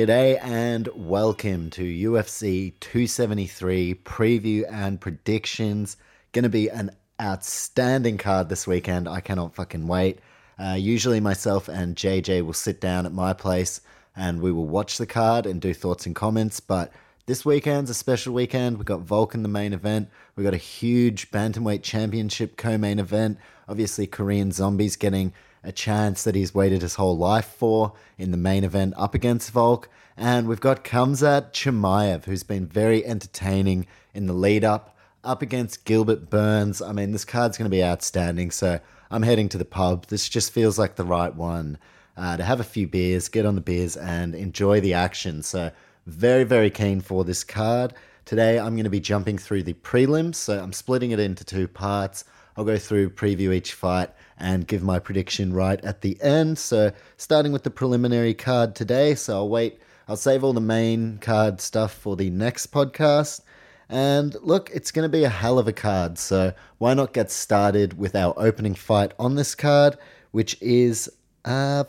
G'day and welcome to UFC 273 preview and predictions. To be an outstanding card this weekend. I cannot fucking wait. Uh, usually, myself and JJ will sit down at my place and we will watch the card and do thoughts and comments. But this weekend's a special weekend. We've got Vulcan, the main event. We've got a huge Bantamweight Championship co main event. Obviously, Korean Zombies getting a chance that he's waited his whole life for in the main event up against Volk. And we've got Khamzat Chimaev, who's been very entertaining in the lead up, up against Gilbert Burns. I mean, this card's going to be outstanding. So I'm heading to the pub. This just feels like the right one uh, to have a few beers, get on the beers, and enjoy the action. So very, very keen for this card. Today, I'm going to be jumping through the prelims. So I'm splitting it into two parts. I'll go through, preview each fight, and give my prediction right at the end. So, starting with the preliminary card today. So, I'll wait, I'll save all the main card stuff for the next podcast. And look, it's going to be a hell of a card. So, why not get started with our opening fight on this card, which is uh,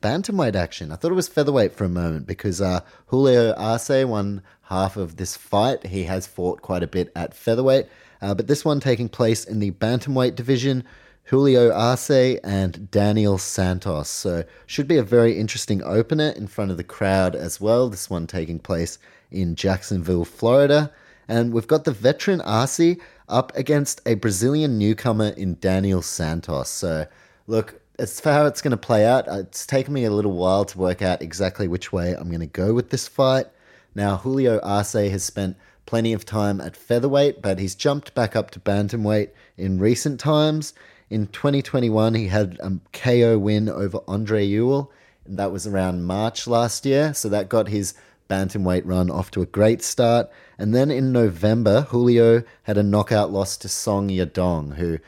bantamweight action. I thought it was featherweight for a moment because uh, Julio Arce one half of this fight. He has fought quite a bit at featherweight, uh, but this one taking place in the bantamweight division. Julio Arce and Daniel Santos. So, should be a very interesting opener in front of the crowd as well. This one taking place in Jacksonville, Florida. And we've got the veteran Arce up against a Brazilian newcomer in Daniel Santos. So, look, as for how it's going to play out, uh, it's taken me a little while to work out exactly which way I'm going to go with this fight. Now, Julio Arce has spent plenty of time at featherweight, but he's jumped back up to bantamweight in recent times. In 2021, he had a KO win over Andre Ewell, and that was around March last year. So that got his bantamweight run off to a great start. And then in November, Julio had a knockout loss to Song Yadong, who,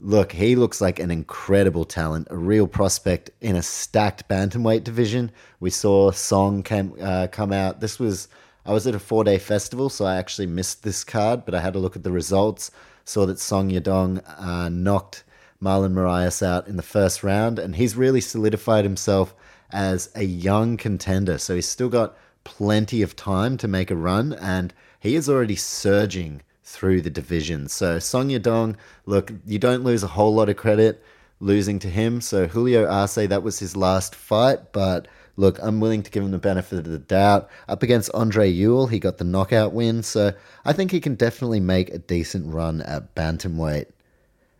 look, he looks like an incredible talent, a real prospect in a stacked bantamweight division. We saw Song came, uh, come out. This was, I was at a four day festival, so I actually missed this card, but I had a look at the results. Saw that Song Yadong uh, knocked Marlon Moraes out in the first round, and he's really solidified himself as a young contender. So he's still got plenty of time to make a run, and he is already surging through the division. So Song Yadong, look, you don't lose a whole lot of credit losing to him. So Julio Arce, that was his last fight, but look, I'm willing to give him the benefit of the doubt. Up against Andre Ewell, he got the knockout win, so I think he can definitely make a decent run at bantamweight.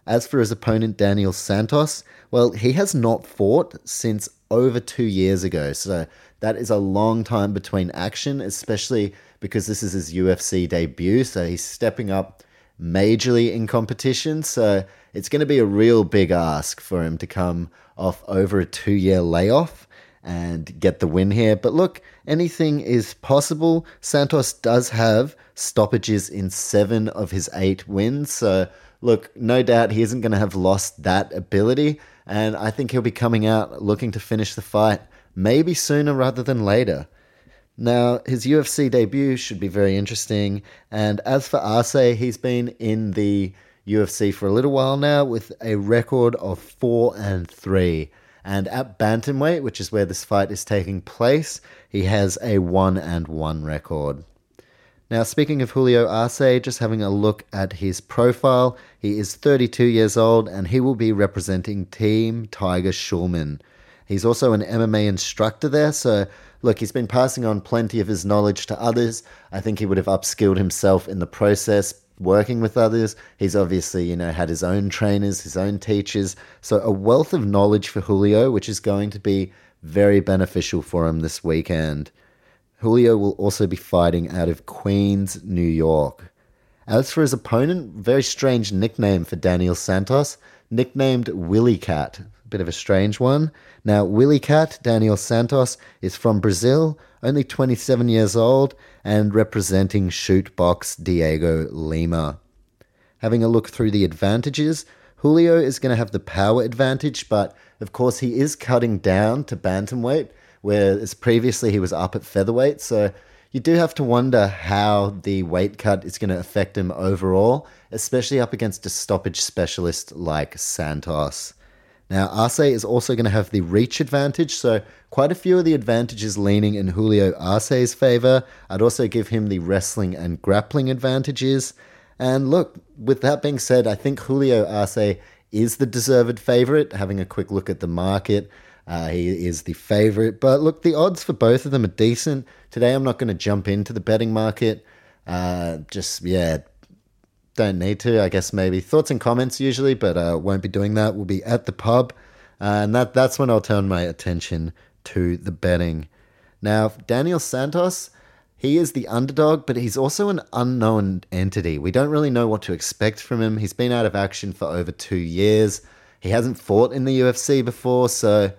As for his opponent, Daniel Santos, well, he has not fought since over two years ago. So that is a long time between action, especially because this is his UFC debut. So he's stepping up majorly in competition. So it's going to be a real big ask for him to come off over a two year layoff and get the win here. But look, anything is possible. Santos does have stoppages in seven of his eight wins. So look, no doubt he isn't going to have lost that ability, and I think he'll be coming out looking to finish the fight maybe sooner rather than later. Now, his UFC debut should be very interesting, and as for Arce, he's been in the UFC for a little while now with a record of 4 and 3. And at bantamweight, which is where this fight is taking place, he has a 1 and 1 record. Now, speaking of Julio Arce, just having a look at his profile, he is 32 years old and he will be representing Team Tiger Schulman. He's also an MMA instructor there, so look, he's been passing on plenty of his knowledge to others. I think he would have upskilled himself in the process, working with others. He's obviously, you know, had his own trainers, his own teachers. So a wealth of knowledge for Julio, which is going to be very beneficial for him this weekend. Julio will also be fighting out of Queens, New York. As for his opponent, very strange nickname for Daniel Santos, nicknamed Willy Cat. A bit of a strange one. Now, Willy Cat, Daniel Santos, is from Brazil, only 27 years old, and representing Shootbox Diego Lima. Having a look through the advantages, Julio is going to have the power advantage, but of course he is cutting down to bantamweight, whereas previously he was up at featherweight. So you do have to wonder how the weight cut is going to affect him overall, especially up against a stoppage specialist like Santos. Now, Arce is also going to have the reach advantage, so quite a few of the advantages leaning in Julio Arce's favor. I'd also give him the wrestling and grappling advantages. And look, with that being said, I think Julio Arce is the deserved favorite. Having a quick look at the market, uh, he is the favorite. But look, the odds for both of them are decent. Today, I'm not going to jump into the betting market. Uh, just, yeah, don't need to. I guess maybe thoughts and comments usually, but uh, won't be doing that. We'll be at the pub. Uh, and that, that's when I'll turn my attention to the betting. Now, Daniel Santos he is the underdog, but he's also an unknown entity. We don't really know what to expect from him. He's been out of action for over two years. He hasn't fought in the UFC before, so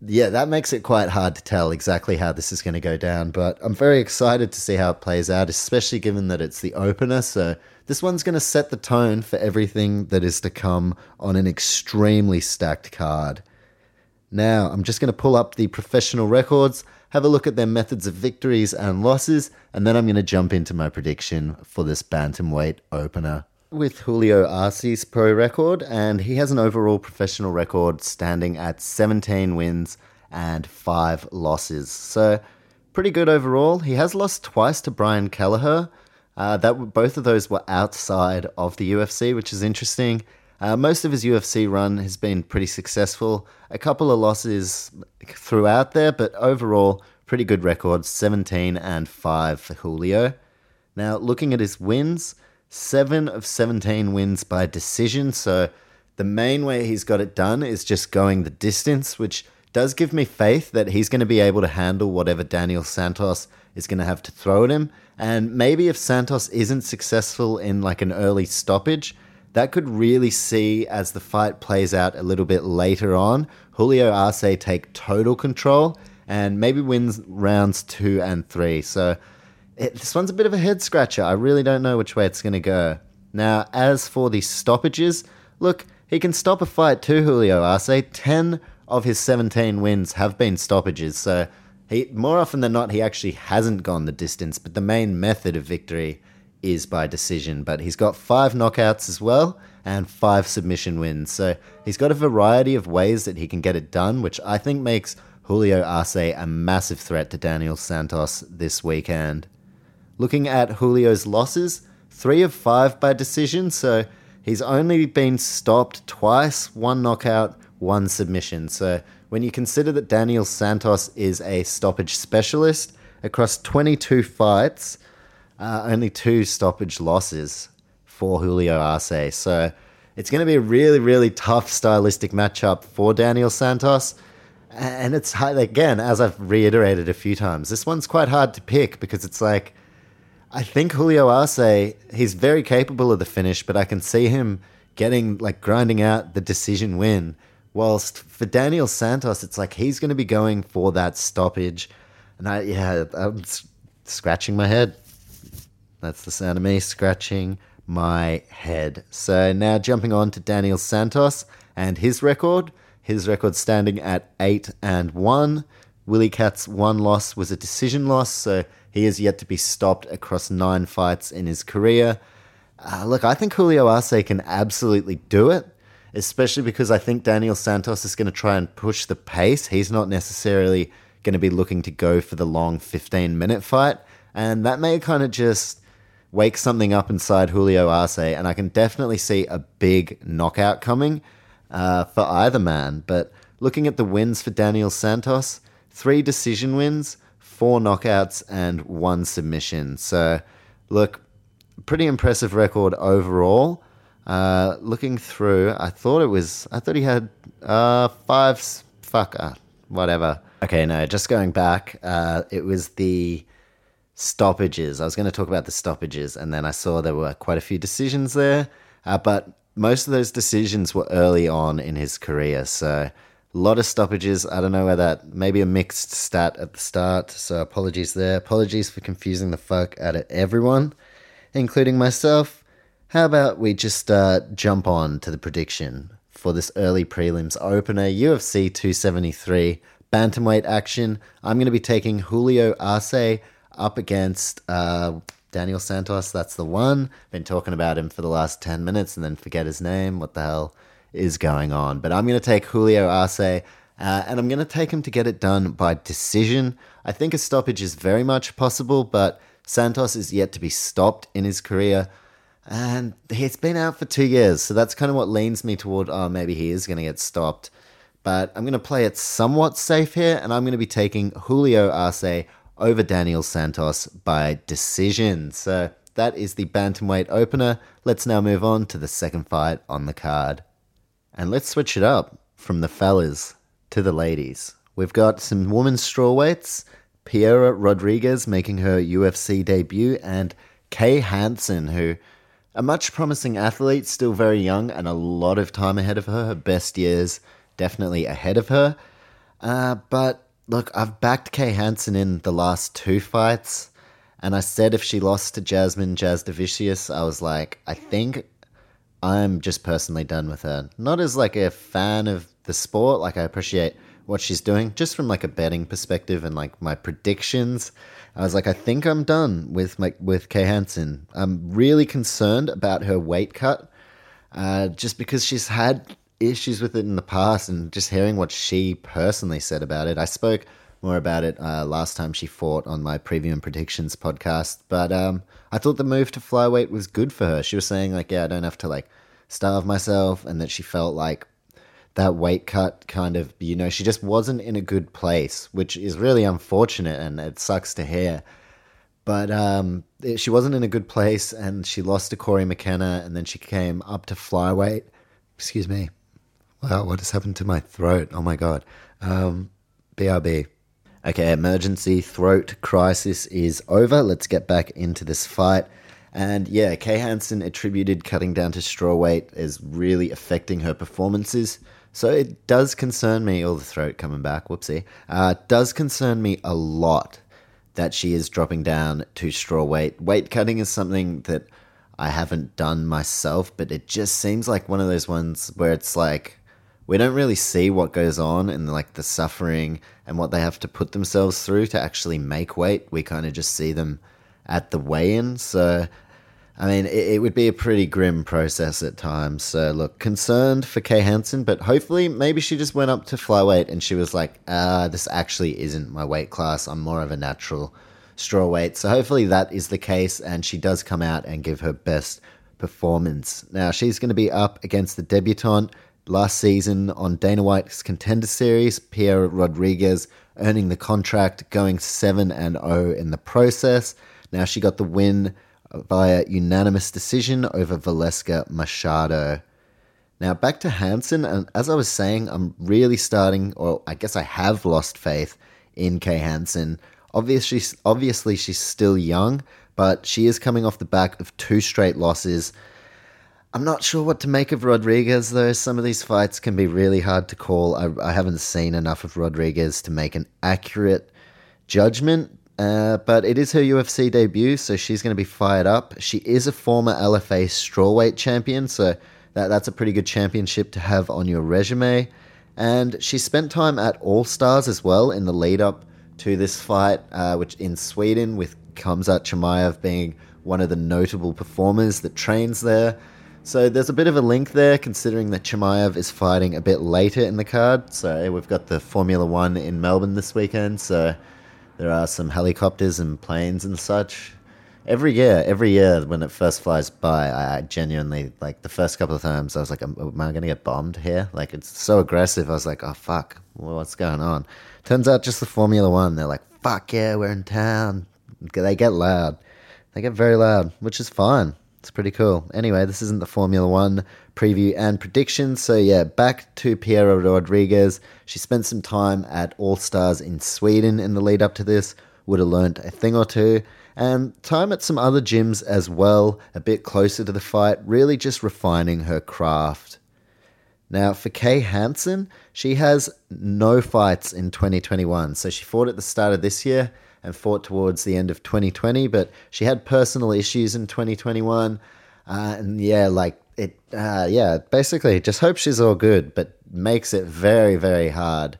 yeah, that makes it quite hard to tell exactly how this is going to go down. But I'm very excited to see how it plays out, especially given that it's the opener. So this one's going to set the tone for everything that is to come on an extremely stacked card. Now, I'm just going to pull up the professional records have a look at their methods of victories and losses, and then I'm going to jump into my prediction for this bantamweight opener. With Julio Arce's pro record, and he has an overall professional record standing at 17 wins and 5 losses. So, pretty good overall. He has lost twice to Brian Kelleher. Uh, that both of those were outside of the UFC, which is interesting. Uh, most of his UFC run has been pretty successful. A couple of losses throughout there, but overall, pretty good record 17 and 5 for Julio. Now, looking at his wins, 7 of 17 wins by decision. So, the main way he's got it done is just going the distance, which does give me faith that he's going to be able to handle whatever Daniel Santos is going to have to throw at him. And maybe if Santos isn't successful in like an early stoppage, that could really see as the fight plays out a little bit later on, Julio Arce take total control and maybe wins rounds two and three. So it, this one's a bit of a head scratcher. I really don't know which way it's going to go. Now, as for the stoppages, look, he can stop a fight too, Julio Arce. 10 of his 17 wins have been stoppages. So he more often than not, he actually hasn't gone the distance, but the main method of victory is by decision, but he's got five knockouts as well and five submission wins. So he's got a variety of ways that he can get it done, which I think makes Julio Arce a massive threat to Daniel Santos this weekend. Looking at Julio's losses, three of five by decision, so he's only been stopped twice, one knockout, one submission. So when you consider that Daniel Santos is a stoppage specialist across 22 fights, uh, only two stoppage losses for Julio Arce. So it's going to be a really, really tough stylistic matchup for Daniel Santos. And it's again, as I've reiterated a few times, this one's quite hard to pick because it's like, I think Julio Arce, he's very capable of the finish, but I can see him getting, like, grinding out the decision win. Whilst for Daniel Santos, it's like he's going to be going for that stoppage. And I, yeah, I'm scratching my head. That's the sound of me scratching my head. So now jumping on to Daniel Santos and his record. His record standing at 8 and 1. Willie Cat's one loss was a decision loss, so he has yet to be stopped across nine fights in his career. Uh, look, I think Julio Arce can absolutely do it, especially because I think Daniel Santos is going to try and push the pace. He's not necessarily going to be looking to go for the long 15 minute fight, and that may kind of just wake something up inside Julio Arce, and I can definitely see a big knockout coming uh, for either man. But looking at the wins for Daniel Santos, three decision wins, four knockouts, and one submission. So, look, pretty impressive record overall. Uh, looking through, I thought it was, I thought he had uh, five, fuck, uh, whatever. Okay, no, just going back, uh, it was the stoppages. I was going to talk about the stoppages, and then I saw there were quite a few decisions there. Uh, but most of those decisions were early on in his career. So a lot of stoppages. I don't know where that maybe a mixed stat at the start. So apologies there. Apologies for confusing the fuck out of everyone, including myself. How about we just uh, jump on to the prediction for this early prelims opener, UFC 273 bantamweight action. I'm going to be taking Julio Arce up against uh, Daniel Santos. That's the one. Been talking about him for the last 10 minutes and then forget his name. What the hell? Is going on. But I'm going to take Julio Arce, uh, and I'm going to take him to get it done by decision. I think a stoppage is very much possible, but Santos is yet to be stopped in his career. And he's been out for two years, so that's kind of what leans me toward, oh, maybe he is going to get stopped. But I'm going to play it somewhat safe here, and I'm going to be taking Julio Arce over Daniel Santos by decision. So that is the bantamweight opener. Let's now move on to the second fight on the card. And let's switch it up from the fellas to the ladies. We've got some women's strawweights, Piera Rodriguez making her UFC debut, and Kay Hansen, who a much promising athlete, still very young, and a lot of time ahead of her. Her best years definitely ahead of her. Uh, but look, I've backed Kay Hansen in the last two fights, and I said if she lost to Jasmine Jasudavicius, I was like, I think I'm just personally done with her. Not as like a fan of the sport, like I appreciate what she's doing, just from like a betting perspective and like my predictions. I was like, I think I'm done with my, with Kay Hansen. I'm really concerned about her weight cut, uh, just because she's had issues with it in the past, and just hearing what she personally said about it. I spoke more about it uh, last time she fought on my preview and predictions podcast. But um, I thought the move to flyweight was good for her. She was saying like, yeah, I don't have to like starve myself, and that she felt like that weight cut kind of, you know, she just wasn't in a good place, which is really unfortunate, and it sucks to hear. But um, she wasn't in a good place, and she lost to Cory McKenna, and then she came up to flyweight. Excuse me. Wow, what has happened to my throat? Oh my god. Um, BRB. Okay, emergency throat crisis is over. Let's get back into this fight. And yeah, Kay Hansen attributed cutting down to straw weight as really affecting her performances. So it does concern me, all the throat coming back, whoopsie. Uh, does concern me a lot that she is dropping down to straw weight. Weight cutting is something that I haven't done myself, but it just seems like one of those ones where it's like we don't really see what goes on and like the suffering and what they have to put themselves through to actually make weight. We kind of just see them at the weigh-in. So, I mean, it, it, would be a pretty grim process at times. So, look, concerned for Kay Hansen, but hopefully, maybe she just went up to flyweight and she was like, "Ah, this actually isn't my weight class. I'm more of a natural straw weight." So, hopefully, that is the case, and she does come out and give her best performance. Now, she's going to be up against the debutante last season on Dana White's Contender Series, Piera Rodriguez earning the contract, going 7 and 0 in the process. Now she got the win via unanimous decision over Valeska Machado. Now back to Hansen, and as I was saying, I'm really starting, or I guess I have lost faith in Kay Hansen. Obviously, obviously she's still young, but she is coming off the back of two straight losses I'm not sure what to make of Rodriguez, though. Some of these fights can be really hard to call. I, I haven't seen enough of Rodriguez to make an accurate judgment, uh, but it is her UFC debut, so she's going to be fired up. She is a former LFA strawweight champion, so that, that's a pretty good championship to have on your resume. And she spent time at All Stars as well in the lead up to this fight, uh, which in Sweden, with Khamzat Chimaev being one of the notable performers that trains there. So there's a bit of a link there, considering that Chimaev is fighting a bit later in the card. So we've got the Formula One in Melbourne this weekend. So there are some helicopters and planes and such. Every year, every year when it first flies by, I genuinely like the first couple of times I was like, "Am, I going to get bombed here?" Like it's so aggressive. I was like, "Oh fuck, what's going on?" Turns out just the Formula One. They're like, "Fuck yeah, we're in town." They get loud. They get very loud, which is fine. It's pretty cool. Anyway, this isn't the Formula One preview and predictions. So, yeah, back to Piera Rodriguez. She spent some time at All Stars in Sweden in the lead up to this, would have learnt a thing or two. and time at some other gyms as well, a bit closer to the fight, really just refining her craft. Now, for Kay Hansen, she has no fights in 2021. So she fought at the start of this year and fought towards the end of 2020, but she had personal issues in 2021. Uh, and yeah, like it, uh, yeah, basically just hope she's all good, but makes it very, very hard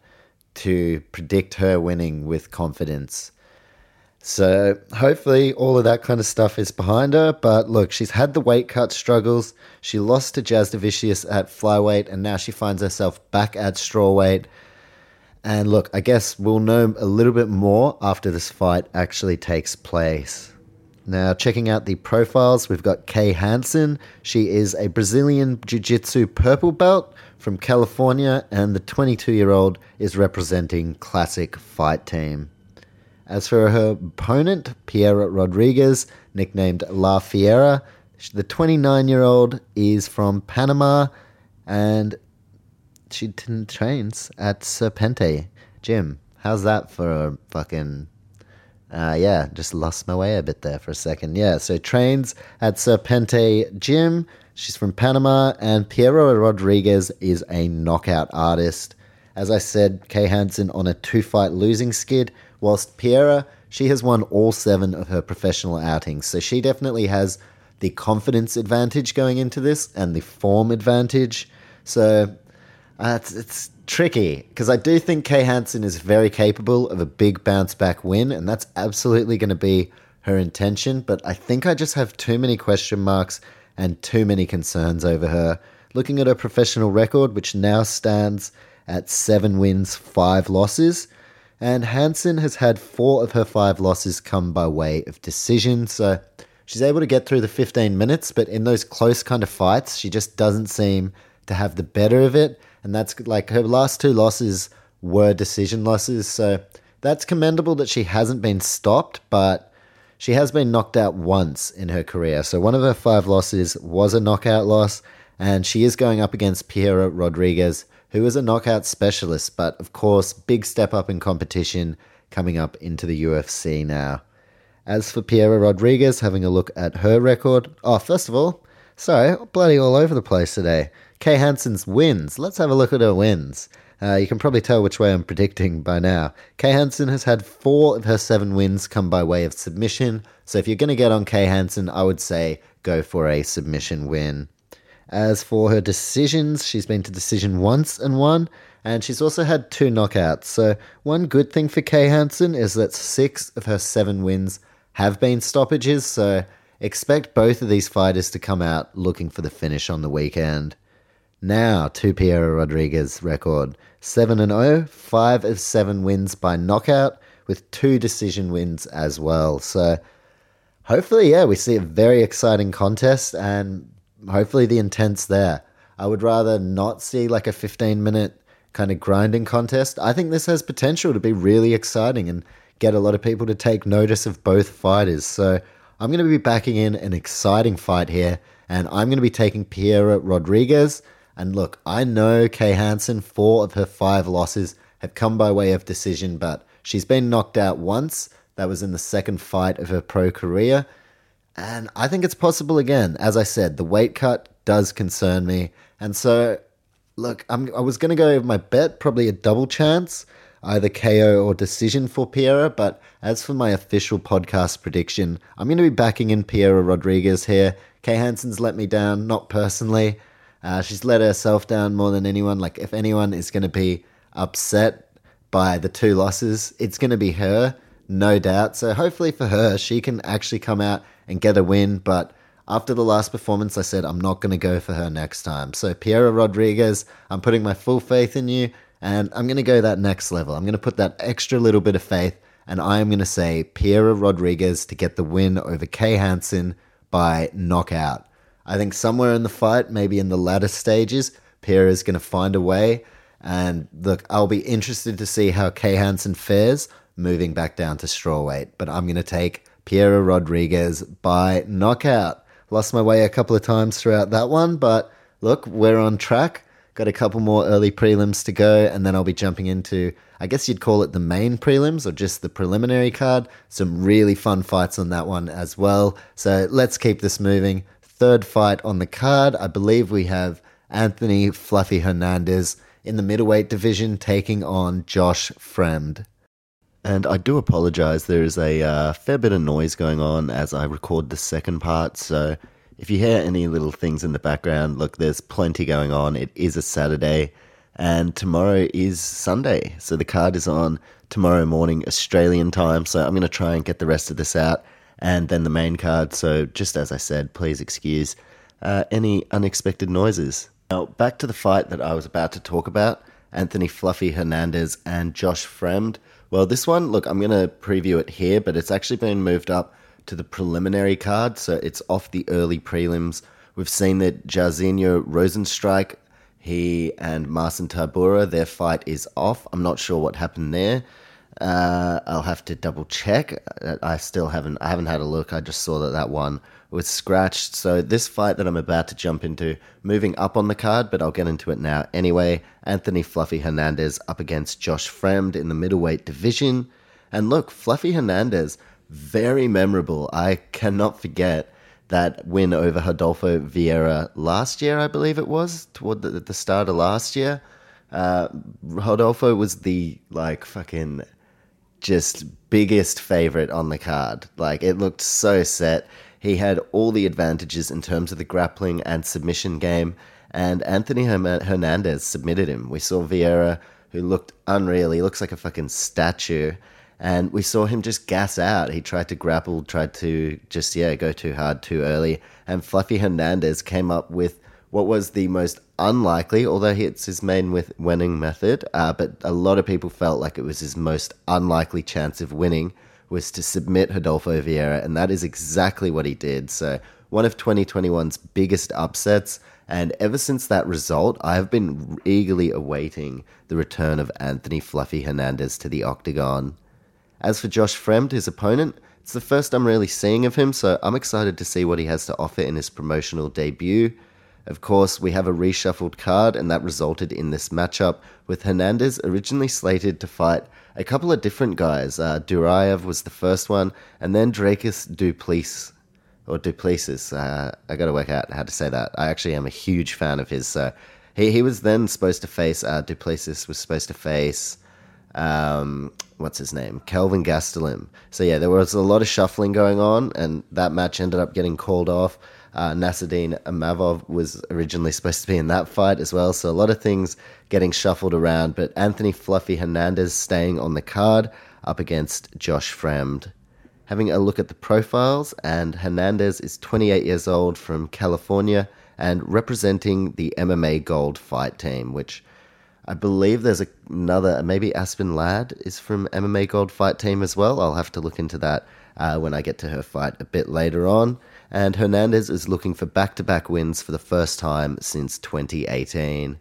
to predict her winning with confidence. So hopefully all of that kind of stuff is behind her. But look, she's had the weight cut struggles. She lost to Jasudavicius at flyweight, and now she finds herself back at strawweight. And look, I guess we'll know a little bit more after this fight actually takes place. Now, checking out the profiles, we've got Kay Hansen. She is a Brazilian Jiu Jitsu purple belt from California, and the 22 year old is representing Classic Fight Team. As for her opponent, Piera Rodriguez, nicknamed La Fiera, the 29 year old is from Panama and she trains at Serpente Gym. How's that for a fucking. Uh, yeah, just lost my way a bit there for a second. Yeah, so trains at Serpente Gym. She's from Panama, and Piera Rodriguez is a knockout artist. As I said, Kay Hansen on a two fight losing skid whilst Piera, she has won all seven of her professional outings. So she definitely has the confidence advantage going into this and the form advantage. So uh, it's, it's tricky because I do think Kay Hansen is very capable of a big bounce back win, and that's absolutely going to be her intention. But I think I just have too many question marks and too many concerns over her. Looking at her professional record, which now stands at seven wins, five losses, and Hansen has had four of her five losses come by way of decision. So she's able to get through the 15 minutes, but in those close kind of fights, she just doesn't seem to have the better of it. And that's like her last two losses were decision losses. So that's commendable that she hasn't been stopped, but she has been knocked out once in her career. So one of her five losses was a knockout loss, and she is going up against Piera Rodriguez, who is a knockout specialist, but of course, big step up in competition coming up into the UFC now. As for Piera Rodriguez, having a look at her record. Oh, first of all, sorry, bloody all over the place today. Kay Hansen's wins. Let's have a look at her wins. Uh, you can probably tell which way I'm predicting by now. Kay Hansen has had four of her seven wins come by way of submission. So if you're going to get on Kay Hansen, I would say go for a submission win. As for her decisions, she's been to decision once and won, and she's also had two knockouts. So, one good thing for Kay Hansen is that six of her seven wins have been stoppages, so expect both of these fighters to come out looking for the finish on the weekend. Now to Piera Rodriguez record 7 and 0, 5 of 7 wins by knockout with two decision wins as well. So hopefully yeah, we see a very exciting contest and hopefully the intent's there. I would rather not see like a 15 minute kind of grinding contest. I think this has potential to be really exciting and get a lot of people to take notice of both fighters. So I'm going to be backing in an exciting fight here, and I'm going to be taking Piera Rodriguez. And look, I know Kay Hansen, four of her five losses have come by way of decision, but she's been knocked out once. That was in the second fight of her pro career. And I think it's possible again. As I said, the weight cut does concern me. And so, look, I'm, I was going to go with my bet, probably a double chance, either KO or decision for Piera. But as for my official podcast prediction, I'm going to be backing in Piera Rodriguez here. Kay Hansen's let me down, not personally. Uh, she's let herself down more than anyone. Like, if anyone is going to be upset by the two losses, it's going to be her, no doubt. So, hopefully, for her, she can actually come out and get a win. But after the last performance, I said I'm not going to go for her next time. So, Piera Rodriguez, I'm putting my full faith in you, and I'm going to go that next level. I'm going to put that extra little bit of faith, and I am going to say Piera Rodriguez to get the win over Kay Hansen by knockout. I think somewhere in the fight, maybe in the latter stages, Piera is going to find a way. And look, I'll be interested to see how Kay Hansen fares moving back down to strawweight. But I'm going to take Piera Rodriguez by knockout. Lost my way a couple of times throughout that one, but look, we're on track. Got a couple more early prelims to go, and then I'll be jumping into, I guess you'd call it the main prelims or just the preliminary card. Some really fun fights on that one as well. So let's keep this moving. Third fight on the card, I believe we have Anthony Fluffy Hernandez in the middleweight division taking on Josh Fremd. And I do apologize, there is a uh, fair bit of noise going on as I record the second part, so if you hear any little things in the background, look, there's plenty going on. It is a Saturday, and tomorrow is Sunday. So the card is on tomorrow morning, Australian time. So I'm going to try and get the rest of this out, and then the main card. So just as I said, please excuse uh, any unexpected noises. Now, back to the fight that I was about to talk about Anthony Fluffy Hernandez and Josh Fremd. Well, this one, look, I'm going to preview it here, but it's actually been moved up to the preliminary card, so it's off the early prelims. We've seen that Jairzinho Rozenstruik, he and Marcin Tybura, their fight is off. I'm not sure what happened there. Uh, I'll have to double check. I still haven't. I haven't had a look. I just saw that that one was scratched. So this fight that I'm about to jump into, moving up on the card, but I'll get into it now anyway. Anthony Fluffy Hernandez up against Josh Fremd in the middleweight division. And look, Fluffy Hernandez very memorable. I cannot forget that win over Rodolfo Vieira last year, I believe it was, toward the, the start of last year. Uh, Rodolfo was the like fucking just biggest favorite on the card. Like it looked so set. He had all the advantages in terms of the grappling and submission game, and Anthony Hernandez submitted him. We saw Vieira, who looked unreal. He looks like a fucking statue and we saw him just gas out. He tried to grapple, tried to just yeah go too hard too early, and Fluffy Hernandez came up with what was the most unlikely, although it's his main winning method, uh, but a lot of people felt like it was his most unlikely chance of winning was to submit Rodolfo Vieira, and that is exactly what he did. So one of 2021's biggest upsets. And ever since that result, I have been eagerly awaiting the return of Anthony Fluffy Hernandez to the octagon. As for Josh Fremd, his opponent, it's the first I'm really seeing of him, so I'm excited to see what he has to offer in his promotional debut. Of course, we have a reshuffled card, and that resulted in this matchup with Hernandez originally slated to fight a couple of different guys. Uh, Duraev was the first one, and then Dricus Du Plessis. Or Du Plessis. Uh, I gotta work out how to say that. I actually am a huge fan of his. So he, he was then supposed to face, uh, Du Plessis was supposed to face um, what's his name, Kelvin Gastelum. So yeah, there was a lot of shuffling going on, and that match ended up getting called off. Uh, Nassourdine Imavov was originally supposed to be in that fight as well, so a lot of things getting shuffled around. But Anthony Fluffy Hernandez staying on the card up against Josh Fremd. Having a look at the profiles, and Hernandez is 28 years old from California and representing the MMA Gold Fight Team, which I believe there's another, maybe Aspen Ladd is from MMA Gold Fight Team as well. I'll have to look into that uh, when I get to her fight a bit later on. And Hernandez is looking for back to back wins for the first time since 2018.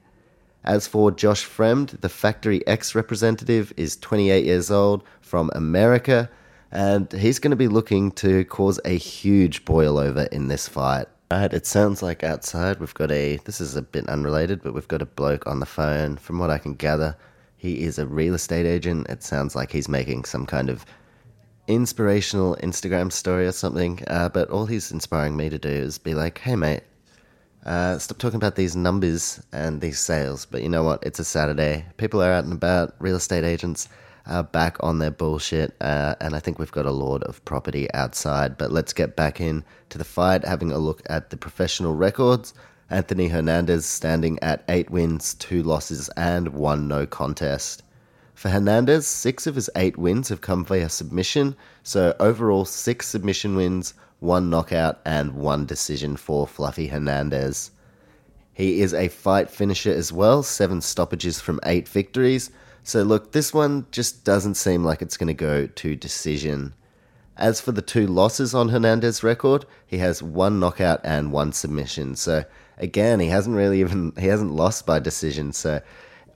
As for Josh Fremd, the Factory X representative is 28 years old from America, and he's going to be looking to cause a huge boil over in this fight. Right, it sounds like outside we've got a. This is a bit unrelated, but we've got a bloke on the phone. From what I can gather, he is a real estate agent. It sounds like he's making some kind of inspirational Instagram story or something. Uh, but all he's inspiring me to do is be like, hey, mate, uh, stop talking about these numbers and these sales. But you know what? It's a Saturday. People are out and about, real estate agents back on their bullshit. Uh, and I think we've got a lord of property outside. But let's get back in to the fight, having a look at the professional records. Anthony Hernandez standing at eight wins, two losses, and one no contest. For Hernandez, six of his eight wins have come via submission, so overall six submission wins, one knockout, and one decision for Fluffy Hernandez. He is a fight finisher as well, seven stoppages from eight victories, so, look, this one just doesn't seem like it's going to go to decision. As for the two losses on Hernandez's record, he has one knockout and one submission. So, again, he hasn't really even he hasn't lost by decision. So,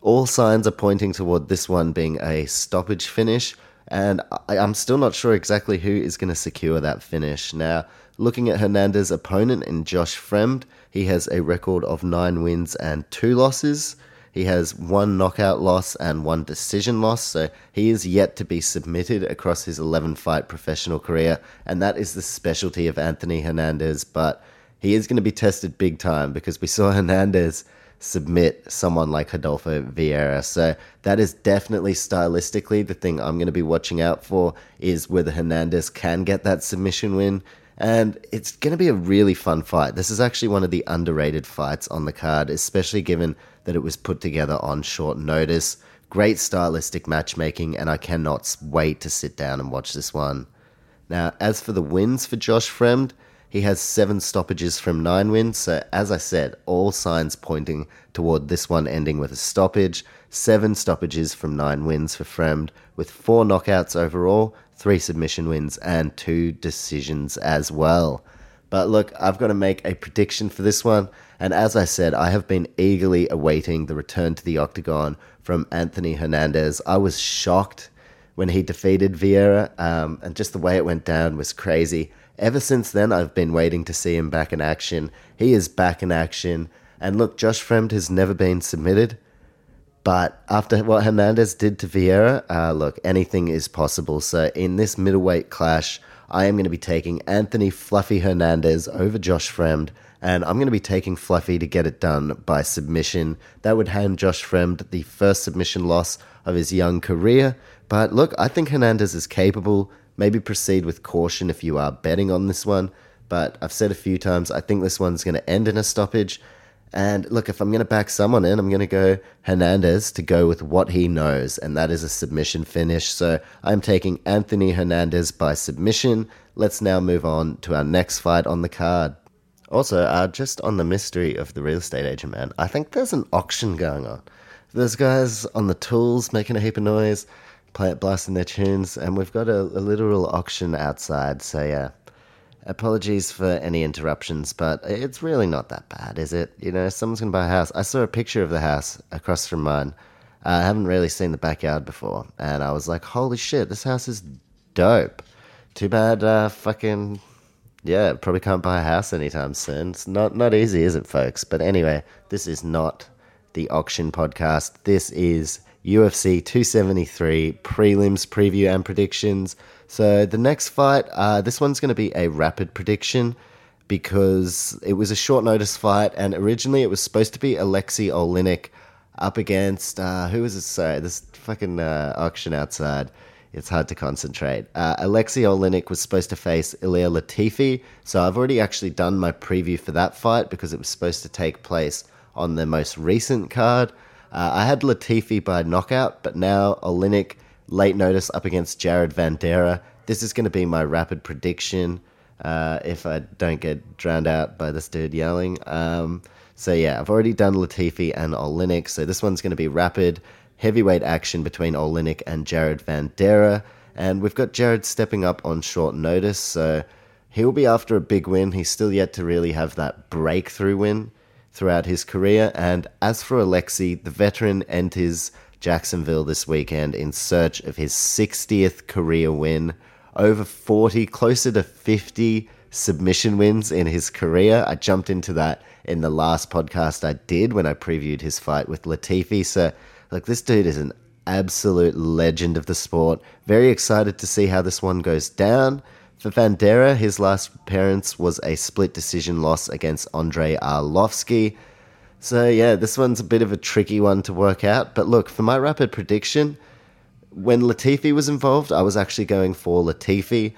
all signs are pointing toward this one being a stoppage finish, and I, am still not sure exactly who is going to secure that finish. Now, looking at Hernandez's opponent in Josh Fremd, he has a record of nine wins and two losses. He has one knockout loss and one decision loss, so he is yet to be submitted across his 11 fight professional career, and that is the specialty of Anthony Hernandez. But he is going to be tested big time because we saw Hernandez submit someone like Rodolfo Vieira. So that is definitely stylistically the thing I'm going to be watching out for is whether Hernandez can get that submission win. And it's going to be a really fun fight. This is actually one of the underrated fights on the card, especially given that it was put together on short notice. Great stylistic matchmaking, and I cannot wait to sit down and watch this one. Now, as for the wins for Josh Fremd, he has seven stoppages from nine wins. So, as I said, all signs pointing toward this one ending with a stoppage. Seven stoppages from nine wins for Fremd, with four knockouts overall, three submission wins, and two decisions as well. But look, I've got to make a prediction for this one. And as I said, I have been eagerly awaiting the return to the octagon from Anthony Hernandez. I was shocked when he defeated Vieira, um, and just the way it went down was crazy. Ever since then, I've been waiting to see him back in action. He is back in action. And look, Josh Fremd has never been submitted. But after what Hernandez did to Vieira, uh, look, anything is possible. So in this middleweight clash, I am going to be taking Anthony Fluffy Hernandez over Josh Fremd. And I'm going to be taking Fluffy to get it done by submission. That would hand Josh Fremd the first submission loss of his young career. But look, I think Hernandez is capable. Maybe proceed with caution if you are betting on this one. But I've said a few times, I think this one's going to end in a stoppage. And look, if I'm going to back someone in, I'm going to go Hernandez to go with what he knows, and that is a submission finish. So I'm taking Anthony Hernandez by submission. Let's now move on to our next fight on the card. Also, uh, just on the mystery of the real estate agent, man, I think there's an auction going on. There's guys on the tools making a heap of noise play it blasting their tunes, and we've got a, a literal auction outside. So yeah, apologies for any interruptions, but it's really not that bad, is it? You know, someone's gonna buy a house. I saw a picture of the house across from mine. I haven't really seen the backyard before, and I was like, holy shit, this house is dope. Too bad, uh, fucking yeah, probably can't buy a house anytime soon. It's not not easy, is it, folks? But anyway, this is not the auction podcast. This is UFC 273 prelims preview and predictions. So the next fight, uh, this one's going to be a rapid prediction because it was a short notice fight, and originally it was supposed to be Alexei Oleinik up against uh, who was it? Sorry, this fucking uh, auction outside. It's hard to concentrate. Uh, Alexei Oleinik was supposed to face Ilir Latifi, so I've already actually done my preview for that fight because it was supposed to take place on the most recent card. Uh, I had Latifi by knockout, but now Oleinik late notice up against Jared Vanderaa. This is going to be my rapid prediction uh, if I don't get drowned out by this dude yelling. Um, so yeah, I've already done Latifi and Oleinik, so this one's going to be rapid heavyweight action between Oleinik and Jared Vanderaa. And we've got Jared stepping up on short notice, so he'll be after a big win. He's still yet to really have that breakthrough win throughout his career. And as for Alexi, the veteran enters Jacksonville this weekend in search of his 60th career win, over 40, closer to 50 submission wins in his career. I jumped into that in the last podcast I did when I previewed his fight with Latifi. So, like, this dude is an absolute legend of the sport. Very excited to see how this one goes down. For Vanderaa, his last appearance was a split decision loss against Andrei Arlovski. So, yeah, this one's a bit of a tricky one to work out. But look, for my rapid prediction, when Latifi was involved, I was actually going for Latifi.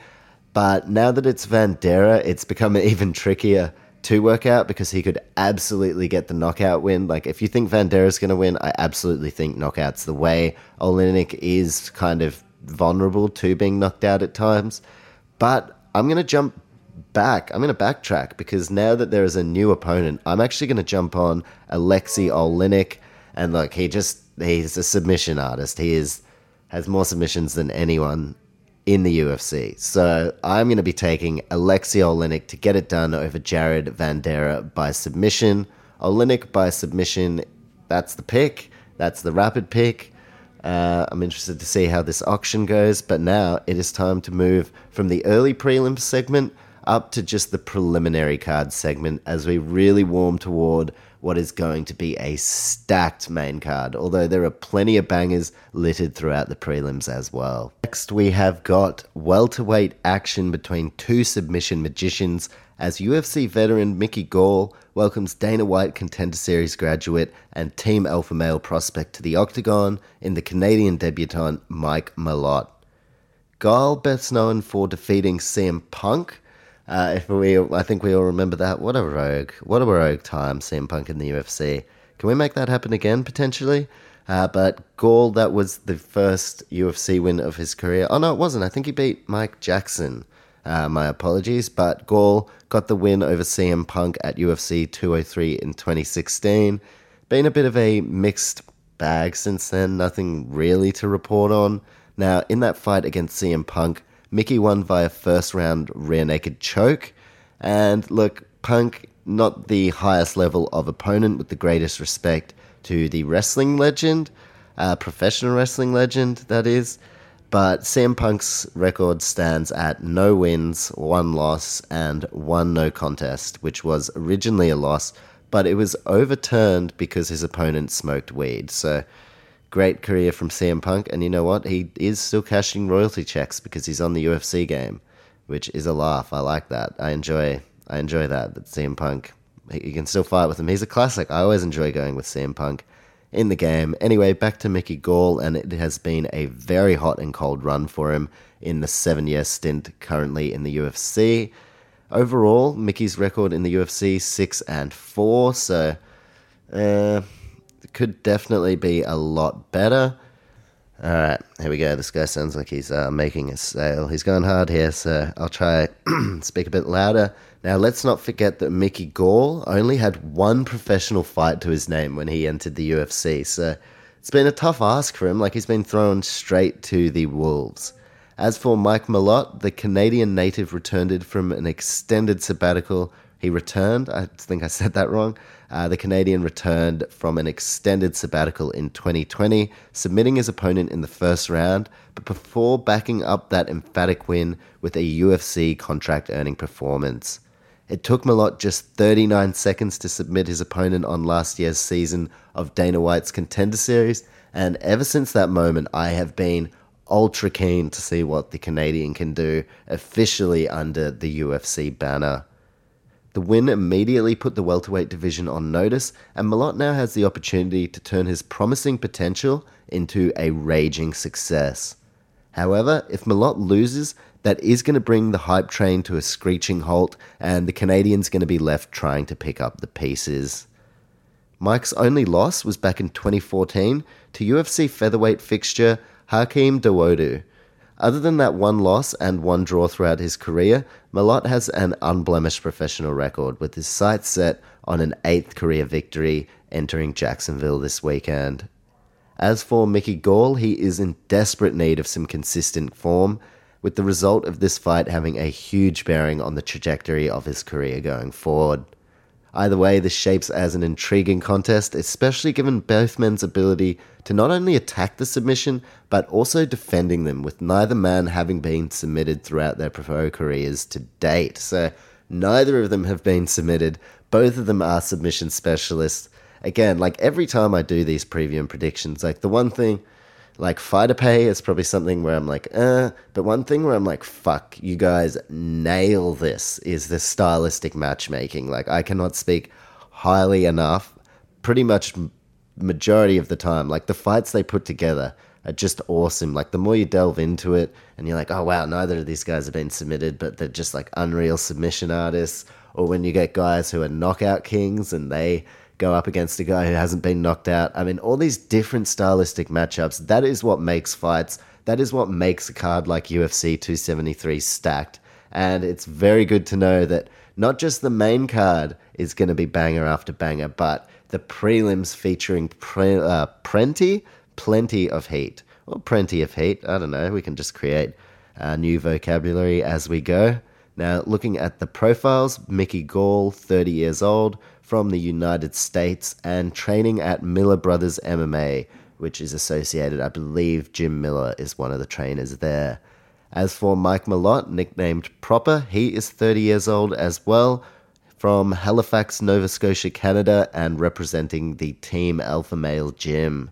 But now that it's Vanderaa, it's become even trickier to work out because he could absolutely get the knockout win. Like, if you think Vanderaa is going to win, I absolutely think knockout's the way. Oleinik is kind of vulnerable to being knocked out at times. But I'm going to jump back. I'm going to backtrack because now that there is a new opponent, I'm actually going to jump on Alexei Oleinik. And look, he just, he's a submission artist. He is, has more submissions than anyone in the UFC. So I'm going to be taking Alexei Oleinik to get it done over Jared Vanderaa by submission. Oleinik by submission, that's the pick. That's the rapid pick. Uh, I'm interested to see how this auction goes, but now it is time to move from the early prelims segment up to just the preliminary card segment as we really warm toward what is going to be a stacked main card, although there are plenty of bangers littered throughout the prelims as well. Next, we have got welterweight action between two submission magicians as UFC veteran Mickey Gall welcomes Dana White Contender Series graduate and Team Alpha Male prospect to the octagon in the Canadian debutant Mike Malott. Gall, best known for defeating CM Punk. Uh, if we, I think we all remember that. What a rogue! What a rogue time, CM Punk in the UFC. Can we make that happen again potentially? Uh, but Gall, that was the first UFC win of his career. Oh no, it wasn't. I think he beat Mike Jackson. Uh, my apologies, but Gall got the win over CM Punk at UFC 203 in 2016. Been a bit of a mixed bag since then, nothing really to report on. Now, in that fight against CM Punk, Mickey won via first round rear naked choke. And look, Punk, not the highest level of opponent, with the greatest respect to the wrestling legend, uh, professional wrestling legend, that is. But CM Punk's record stands at no wins, one loss, and one no contest, which was originally a loss, but it was overturned because his opponent smoked weed. So, great career from CM Punk, and you know what? He is still cashing royalty checks because he's on the UFC game, which is a laugh. I like that. I enjoy. I enjoy that. That CM Punk, you can still fight with him. He's a classic. I always enjoy going with CM Punk in the game. Anyway, back to Mickey Gall, and it has been a very hot and cold run for him in the seven year stint currently in the UFC. Overall, Mickey's record in the UFC six and four, so uh, could definitely be a lot better. All right, here we go. This guy sounds like he's uh, making a sale. He's going hard here, so I'll try speak a bit louder. Now, let's not forget that Mickey Gall only had one professional fight to his name when he entered the UFC, so it's been a tough ask for him, like he's been thrown straight to the Wolves. As for Mike Malott, the Canadian native returned from an extended sabbatical. He returned, I think I said that wrong. Uh, the Canadian returned from an extended sabbatical in 2020, submitting his opponent in the first round, but before backing up that emphatic win with a UFC contract earning performance. It took Malott just 39 seconds to submit his opponent on last year's season of Dana White's Contender Series, and ever since that moment, I have been ultra keen to see what the Canadian can do officially under the UFC banner. The win immediately put the welterweight division on notice, and Malott now has the opportunity to turn his promising potential into a raging success. However, if Malott loses, that is going to bring the hype train to a screeching halt, and the Canadian's going to be left trying to pick up the pieces. Mike's only loss was back in 2014 to UFC featherweight fixture Hakeem Dawodu. Other than that one loss and one draw throughout his career, Malott has an unblemished professional record, with his sights set on an eighth career victory entering Jacksonville this weekend. As for Mickey Gall, he is in desperate need of some consistent form, with the result of this fight having a huge bearing on the trajectory of his career going forward. Either way, this shapes as an intriguing contest, especially given both men's ability to not only attack the submission, but also defending them, with neither man having been submitted throughout their pro careers to date. So, neither of them have been submitted. Both of them are submission specialists. Again, like every time I do these preview and predictions, like the one thing like fighter pay is probably something where I'm like, uh, but one thing where I'm like, fuck, you guys nail this is the stylistic matchmaking. Like I cannot speak highly enough. Pretty much majority of the time, like the fights they put together are just awesome. Like the more you delve into it, and you're like, oh wow, neither of these guys have been submitted, but they're just like unreal submission artists. Or when you get guys who are knockout kings and they go up against a guy who hasn't been knocked out. I mean, all these different stylistic matchups, that is what makes fights, that is what makes a card like UFC 273 stacked. And it's very good to know that not just the main card is going to be banger after banger, but the prelims featuring pre- uh, plenty, plenty of heat. Or plenty of heat. I don't know. We can just create a new vocabulary as we go. Now, looking at the profiles, Mickey Gall, 30 years old, from the United States and training at Miller Brothers MMA, which is associated, I believe Jim Miller is one of the trainers there. As for Mike Malott, nicknamed Proper, he is 30 years old as well, from Halifax, Nova Scotia, Canada, and representing the Team Alpha Male Gym.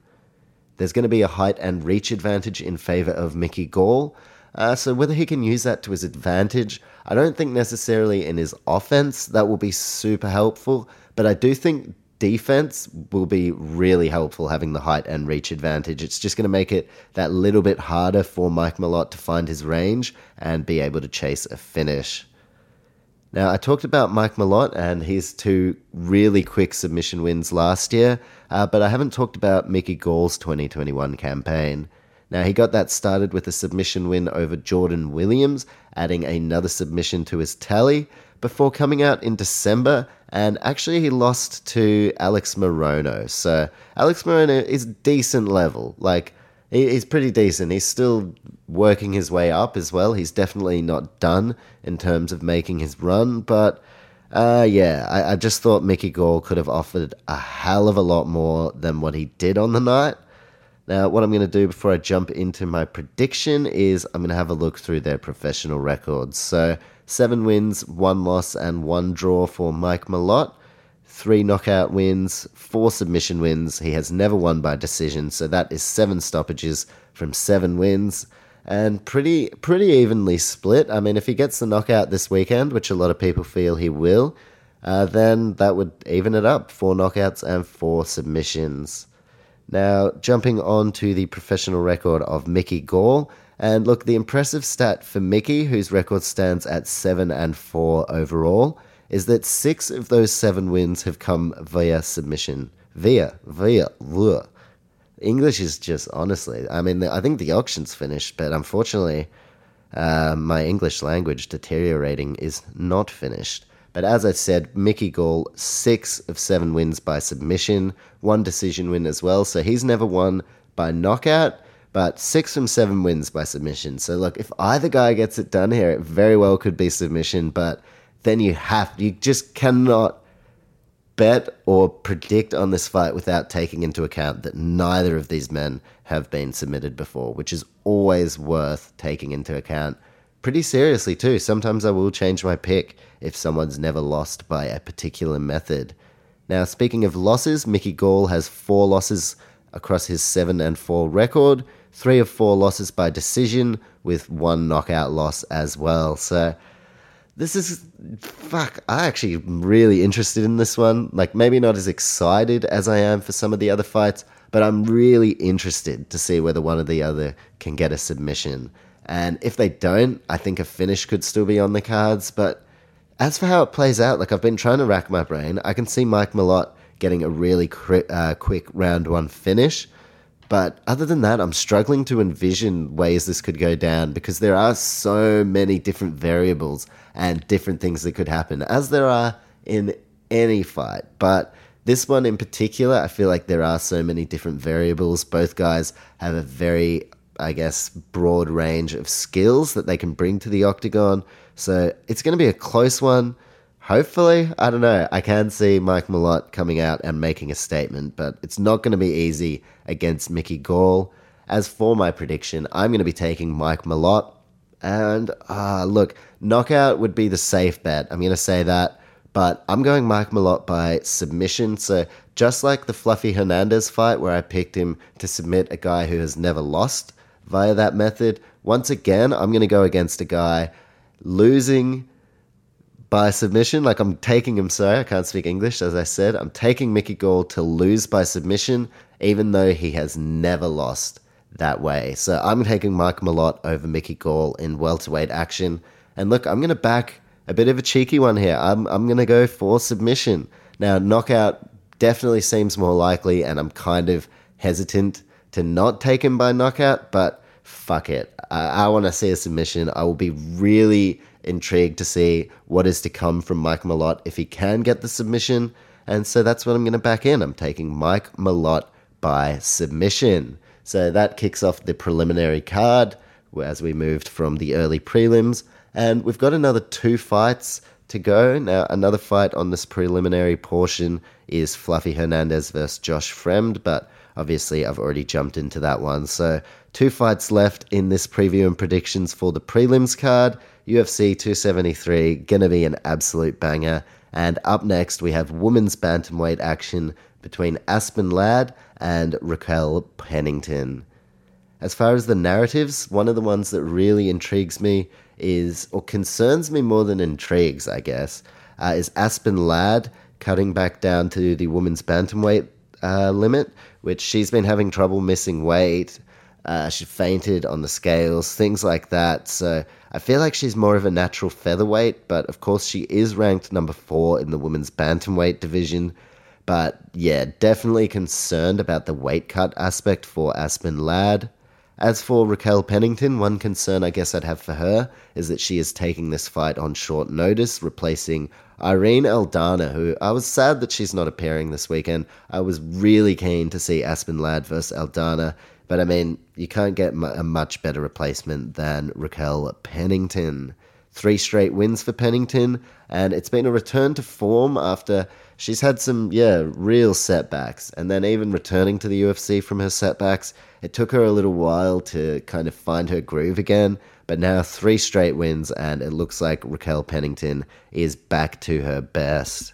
There's going to be a height and reach advantage in favor of Mickey Gall. Uh, so whether he can use that to his advantage, I don't think necessarily in his offense that will be super helpful, but I do think defense will be really helpful having the height and reach advantage. It's just going to make it that little bit harder for Mike Malott to find his range and be able to chase a finish. Now, I talked about Mike Malott and his two really quick submission wins last year, uh, but I haven't talked about Mickey Gall's 2021 campaign. Now, he got that started with a submission win over Jordan Williams, adding another submission to his tally, before coming out in December and actually he lost to Alex Morono. So Alex Morono is decent level. Like he's pretty decent. He's still working his way up as well. He's definitely not done in terms of making his run, but uh, yeah, I, I just thought Mickey Gall could have offered a hell of a lot more than what he did on the night. Now, what I'm going to do before I jump into my prediction is I'm going to have a look through their professional records. So Seven wins, one loss, and one draw for Mike Malott. Three knockout wins, four submission wins. He has never won by decision, so that is seven stoppages from seven wins and pretty pretty evenly split. I mean, if he gets the knockout this weekend, which a lot of people feel he will, uh, then that would even it up. Four knockouts and four submissions. Now, jumping on to the professional record of Mickey Gall, and look, the impressive stat for Mickey, whose record stands at 7 and 4 overall, is that six of those seven wins have come via submission. Via, via, via. English is just honestly, I mean, I think the auction's finished, but unfortunately, uh, my English language deteriorating is not finished. But as I said, Mickey Gall, six of seven wins by submission, one decision win as well. So he's never won by knockout but six from seven wins by submission. So look, if either guy gets it done here, it very well could be submission, but then you have you just cannot bet or predict on this fight without taking into account that neither of these men have been submitted before, which is always worth taking into account pretty seriously too. Sometimes I will change my pick if someone's never lost by a particular method. Now, speaking of losses, Mickey Gall has four losses across his 7 and 4 record, three of four losses by decision, with one knockout loss as well. So this is fuck. I actually am really interested in this one. Like maybe not as excited as I am for some of the other fights, but I'm really interested to see whether one or the other can get a submission. And if they don't, I think a finish could still be on the cards. But as for how it plays out, like I've been trying to rack my brain, I can see Mike Malott getting a really cri- uh, quick round one finish. But other than that, I'm struggling to envision ways this could go down because there are so many different variables and different things that could happen, as there are in any fight. But this one in particular, I feel like there are so many different variables. Both guys have a very, I guess, broad range of skills that they can bring to the octagon. So it's going to be a close one hopefully, I don't know. I can see Mike Malott coming out and making a statement, but it's not going to be easy against Mickey Gall. As for my prediction, I'm going to be taking Mike Malott. And uh, look, knockout would be the safe bet. I'm going to say that. But I'm going Mike Malott by submission. So just like the Fluffy Hernandez fight, where I picked him to submit a guy who has never lost via that method, once again, I'm going to go against a guy losing by submission. Like I'm taking him, sorry, I can't speak English, as I said. I'm taking Mickey Gall to lose by submission, even though he has never lost that way. So I'm taking Mike Malott over Mickey Gall in welterweight action. And look, I'm going to back a bit of a cheeky one here. I'm, I'm going to go for submission. Now, knockout definitely seems more likely, and I'm kind of hesitant to not take him by knockout, but fuck it. I, I want to see a submission. I will be really intrigued to see what is to come from Mike Malott if he can get the submission. And so that's what I'm going to back in. I'm taking Mike Malott by submission. So that kicks off the preliminary card as we moved from the early prelims. And we've got another two fights to go. Now, another fight on this preliminary portion is Fluffy Hernandez versus Josh Fremd, but Obviously, I've already jumped into that one. So, two fights left in this preview and predictions for the prelims card. UFC 273, gonna be an absolute banger. And up next, we have women's bantamweight action between Aspen Ladd and Raquel Pennington. As far as the narratives, one of the ones that really intrigues me is, or concerns me more than intrigues, I guess, uh, is Aspen Ladd cutting back down to the women's bantamweight uh, limit, which she's been having trouble missing weight. Uh, she fainted on the scales, things like that. So I feel like she's more of a natural featherweight, but of course she is ranked number four in the women's bantamweight division. But yeah, definitely concerned about the weight cut aspect for Aspen Ladd. As for Raquel Pennington, one concern I guess I'd have for her is that she is taking this fight on short notice, replacing Irene Aldana, who I was sad that she's not appearing this weekend. I was really keen to see Aspen Ladd versus Aldana, but I mean, you can't get a much better replacement than Raquel Pennington. Three straight wins for Pennington, and it's been a return to form after she's had some, yeah, real setbacks. And then even returning to the UFC from her setbacks, it took her a little while to kind of find her groove again, but now three straight wins, and it looks like Raquel Pennington is back to her best.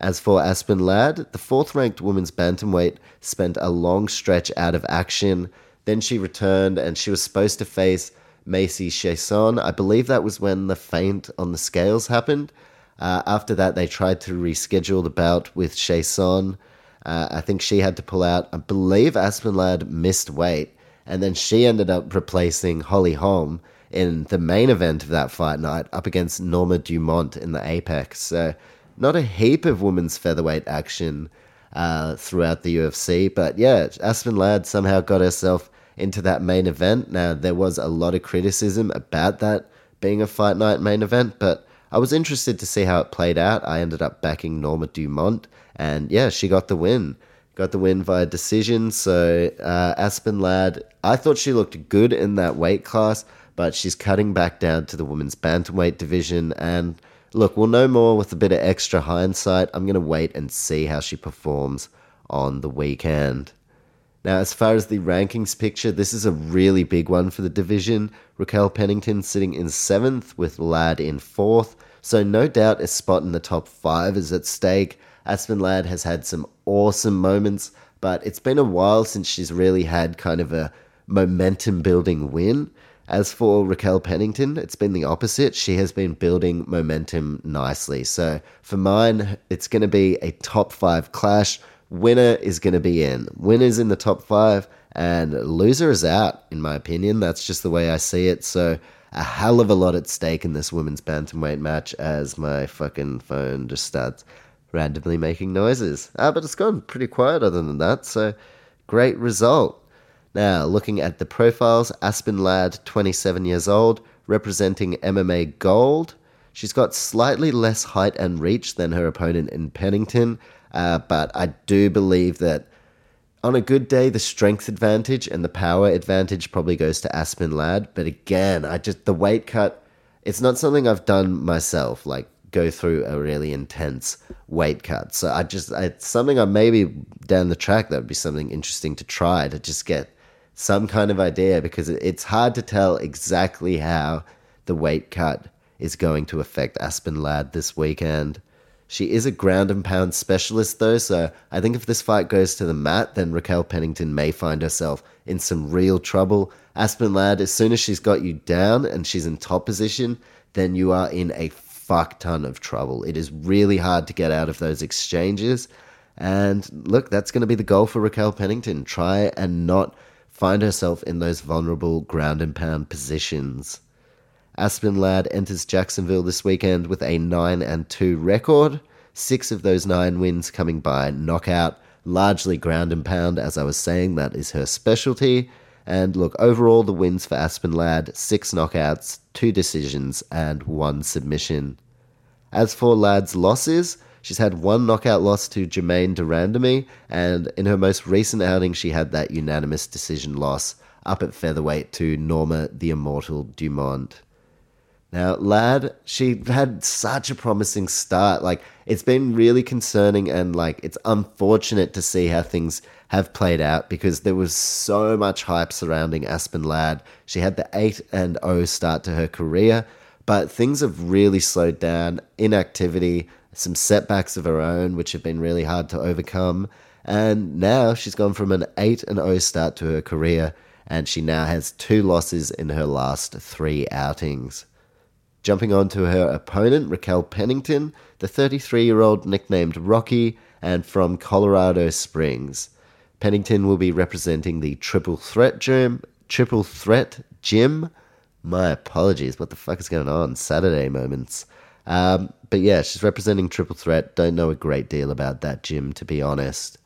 As for Aspen Ladd, the fourth ranked women's bantamweight spent a long stretch out of action. Then she returned and she was supposed to face Macy Chiasson. I believe that was when the faint on the scales happened. Uh, after that, they tried to reschedule the bout with Chiasson. Uh, I think she had to pull out. I believe Aspen Ladd missed weight, and then she ended up replacing Holly Holm in the main event of that fight night up against Norma Dumont in the Apex. So, not a heap of women's featherweight action uh, throughout the UFC, but yeah, Aspen Ladd somehow got herself into that main event. Now, there was a lot of criticism about that being a fight night main event, but I was interested to see how it played out. I ended up backing Norma Dumont, and yeah, she got the win. Got the win via decision. So uh, Aspen Ladd, I thought she looked good in that weight class, but she's cutting back down to the women's bantamweight division. And look, we'll know more with a bit of extra hindsight. I'm going to wait and see how she performs on the weekend. Now, as far as the rankings picture, this is a really big one for the division. Raquel Pennington sitting in seventh, with Ladd in fourth. So, no doubt a spot in the top five is at stake. Aspen Ladd has had some awesome moments, but it's been a while since she's really had kind of a momentum building win. As for Raquel Pennington, it's been the opposite. She has been building momentum nicely. So, for mine, it's going to be a top five clash winner is going to be in. Winner's in the top five, and loser is out, in my opinion. That's just the way I see it. So, a hell of a lot at stake in this women's bantamweight match as my fucking phone just starts randomly making noises. Ah, but it's gone pretty quiet other than that, so great result. Now, looking at the profiles, Aspen Ladd, 27 years old, representing MMA Gold. She's got slightly less height and reach than her opponent in Pennington, uh, but I do believe that on a good day, the strength advantage and the power advantage probably goes to Aspen Ladd. But again, I just the weight cut. It's not something I've done myself. Like go through a really intense weight cut. So I just it's something I maybe down the track that would be something interesting to try to just get some kind of idea because it's hard to tell exactly how the weight cut is going to affect Aspen Ladd this weekend. She is a ground and pound specialist, though, so I think if this fight goes to the mat, then Raquel Pennington may find herself in some real trouble. Aspen Ladd, as soon as she's got you down and she's in top position, then you are in a fuck ton of trouble. It is really hard to get out of those exchanges. And look, that's going to be the goal for Raquel Pennington. Try and not find herself in those vulnerable ground and pound positions. Aspen Ladd enters Jacksonville this weekend with a 9 and 2 record. Six of those nine wins coming by knockout, largely ground and pound, as I was saying, that is her specialty. And look, overall, the wins for Aspen Ladd six knockouts, two decisions, and one submission. As for Ladd's losses, she's had one knockout loss to Germaine de Randamie, and in her most recent outing, she had that unanimous decision loss up at featherweight to Norma the Immortal Dumont. Now, Ladd, she had such a promising start. Like, it's been really concerning and, like, it's unfortunate to see how things have played out because there was so much hype surrounding Aspen Ladd. She had the 8 and 0 start to her career, but things have really slowed down. Inactivity, some setbacks of her own, which have been really hard to overcome. And now she's gone from an 8 and 0 start to her career, and she now has two losses in her last three outings. Jumping on to her opponent, Raquel Pennington, the 33 year old nicknamed Rocky and from Colorado Springs. Pennington will be representing the Triple Threat Gym. Triple Threat Gym. My apologies. What the fuck is going on? Saturday moments. Um, but yeah, she's representing Triple Threat. Don't know a great deal about that gym, to be honest.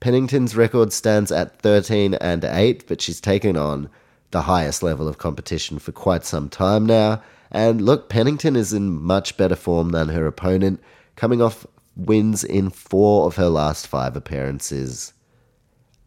Pennington's record stands at 13 and 8, but she's taken on the highest level of competition for quite some time now. And look, Pennington is in much better form than her opponent, coming off wins in four of her last five appearances.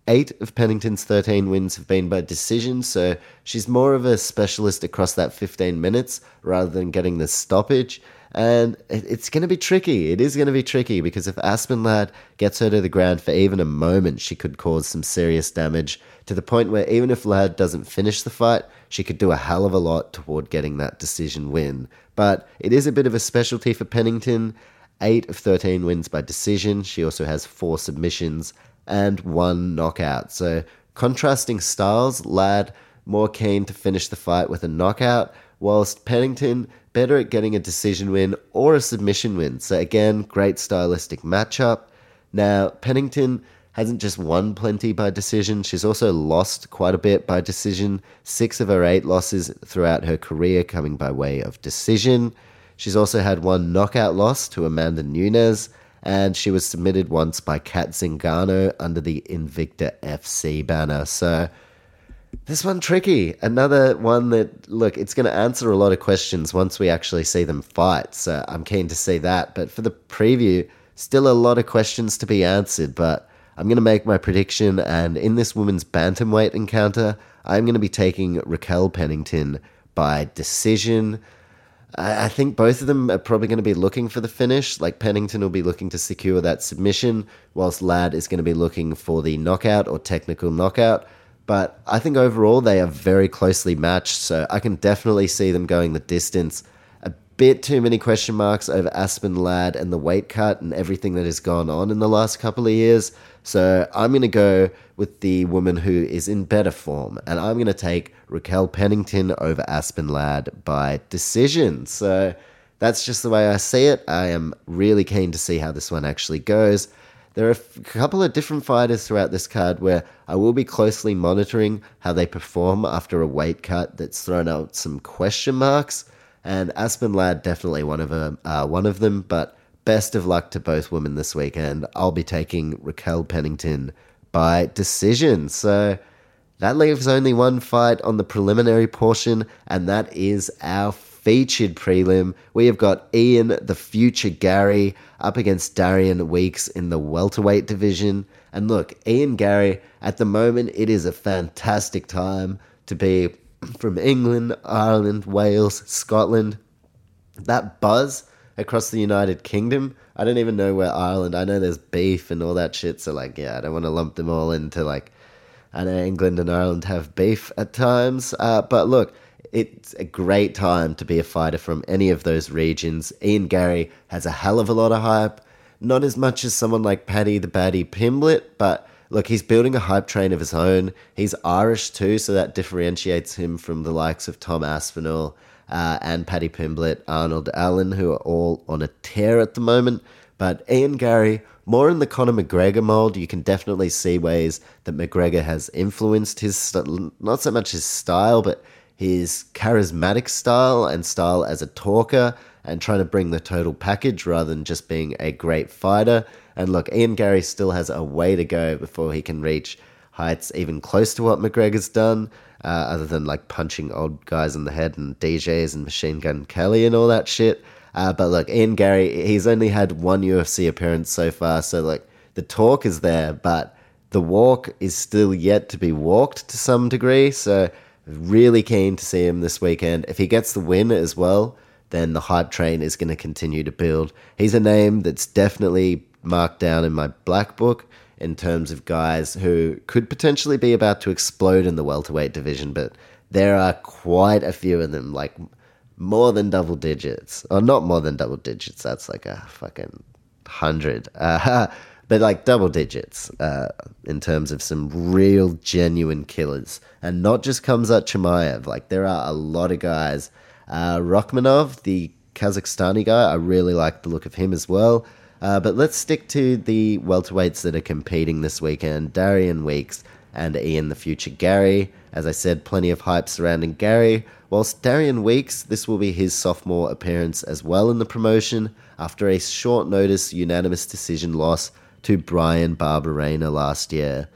Eight of Pennington's 13 wins have been by decision, so she's more of a specialist across that 15 minutes rather than getting the stoppage. And it's going to be tricky. It is going to be tricky because if Aspen Ladd gets her to the ground for even a moment, she could cause some serious damage to the point where even if Ladd doesn't finish the fight, she could do a hell of a lot toward getting that decision win. But it is a bit of a specialty for Pennington. Eight of 13 wins by decision. She also has four submissions and one knockout. So contrasting styles, Ladd more keen to finish the fight with a knockout, whilst Pennington better at getting a decision win or a submission win. So, again, great stylistic matchup. Now, Pennington hasn't just won plenty by decision, she's also lost quite a bit by decision. Six of her eight losses throughout her career coming by way of decision. She's also had one knockout loss to Amanda Nunes, and she was submitted once by Cat Zingano under the Invicta FC banner. So, this one tricky. Another one that look, it's going to answer a lot of questions once we actually see them fight. So I'm keen to see that. But for the preview, still a lot of questions to be answered. But I'm going to make my prediction, and in this women's bantamweight encounter, I'm going to be taking Raquel Pennington by decision. I think both of them are probably going to be looking for the finish. Like Pennington will be looking to secure that submission, whilst Ladd is going to be looking for the knockout or technical knockout. But I think overall they are very closely matched, so I can definitely see them going the distance. A bit too many question marks over Aspen Ladd and the weight cut and everything that has gone on in the last couple of years. So I'm going to go with the woman who is in better form, and I'm going to take Raquel Pennington over Aspen Ladd by decision. So that's just the way I see it. I am really keen to see how this one actually goes. There are a couple of different fighters throughout this card where I will be closely monitoring how they perform after a weight cut that's thrown out some question marks. And Aspen Ladd definitely one of them, uh, one of them. But best of luck to both women this weekend. I'll be taking Raquel Pennington by decision. So that leaves only one fight on the preliminary portion, and that is our featured prelim. We have got Ian, the future Garry up against Darian Weeks in the welterweight division. And look, Ian Garry, at the moment, it is a fantastic time to be from England, Ireland, Wales, Scotland. That buzz across the United Kingdom. I don't even know where Ireland. I know there's beef and all that shit. So like, yeah, I don't want to lump them all into like. I know England and Ireland have beef at times, uh, but look, it's a great time to be a fighter from any of those regions. Ian Garry has a hell of a lot of hype. Not as much as someone like Paddy the Baddy Pimblett, but look, he's building a hype train of his own. He's Irish too, so that differentiates him from the likes of Tom Aspinall uh, and Paddy Pimblett, Arnold Allen, who are all on a tear at the moment. But Ian Garry, more in the Conor McGregor mold, you can definitely see ways that McGregor has influenced his, not so much his style, but his charismatic style and style as a talker and trying to bring the total package rather than just being a great fighter. And look, Ian Garry still has a way to go before he can reach heights even close to what McGregor's done, uh, other than like punching old guys in the head and DJs and Machine Gun Kelly and all that shit. Uh, but look, Ian Garry, he's only had one UFC appearance so far, so like the talk is there, but the walk is still yet to be walked to some degree. So Really keen to see him this weekend. If he gets the win as well, then the hype train is going to continue to build. He's a name that's definitely marked down in my black book in terms of guys who could potentially be about to explode in the welterweight division, but there are quite a few of them, like more than double digits, or not more than double digits. That's like a fucking hundred, uh, but like double digits uh, in terms of some real genuine killers, and not just Khamzat Chimaev. Like there are a lot of guys. Uh, Rakhmonov, the Kazakhstani guy, I really like the look of him as well. Uh, but let's stick to the welterweights that are competing this weekend Darian Weeks and Ian the Future Garry. As I said, plenty of hype surrounding Garry. Whilst Darian Weeks, this will be his sophomore appearance as well in the promotion after a short notice unanimous decision loss to Bryan Barberena last year.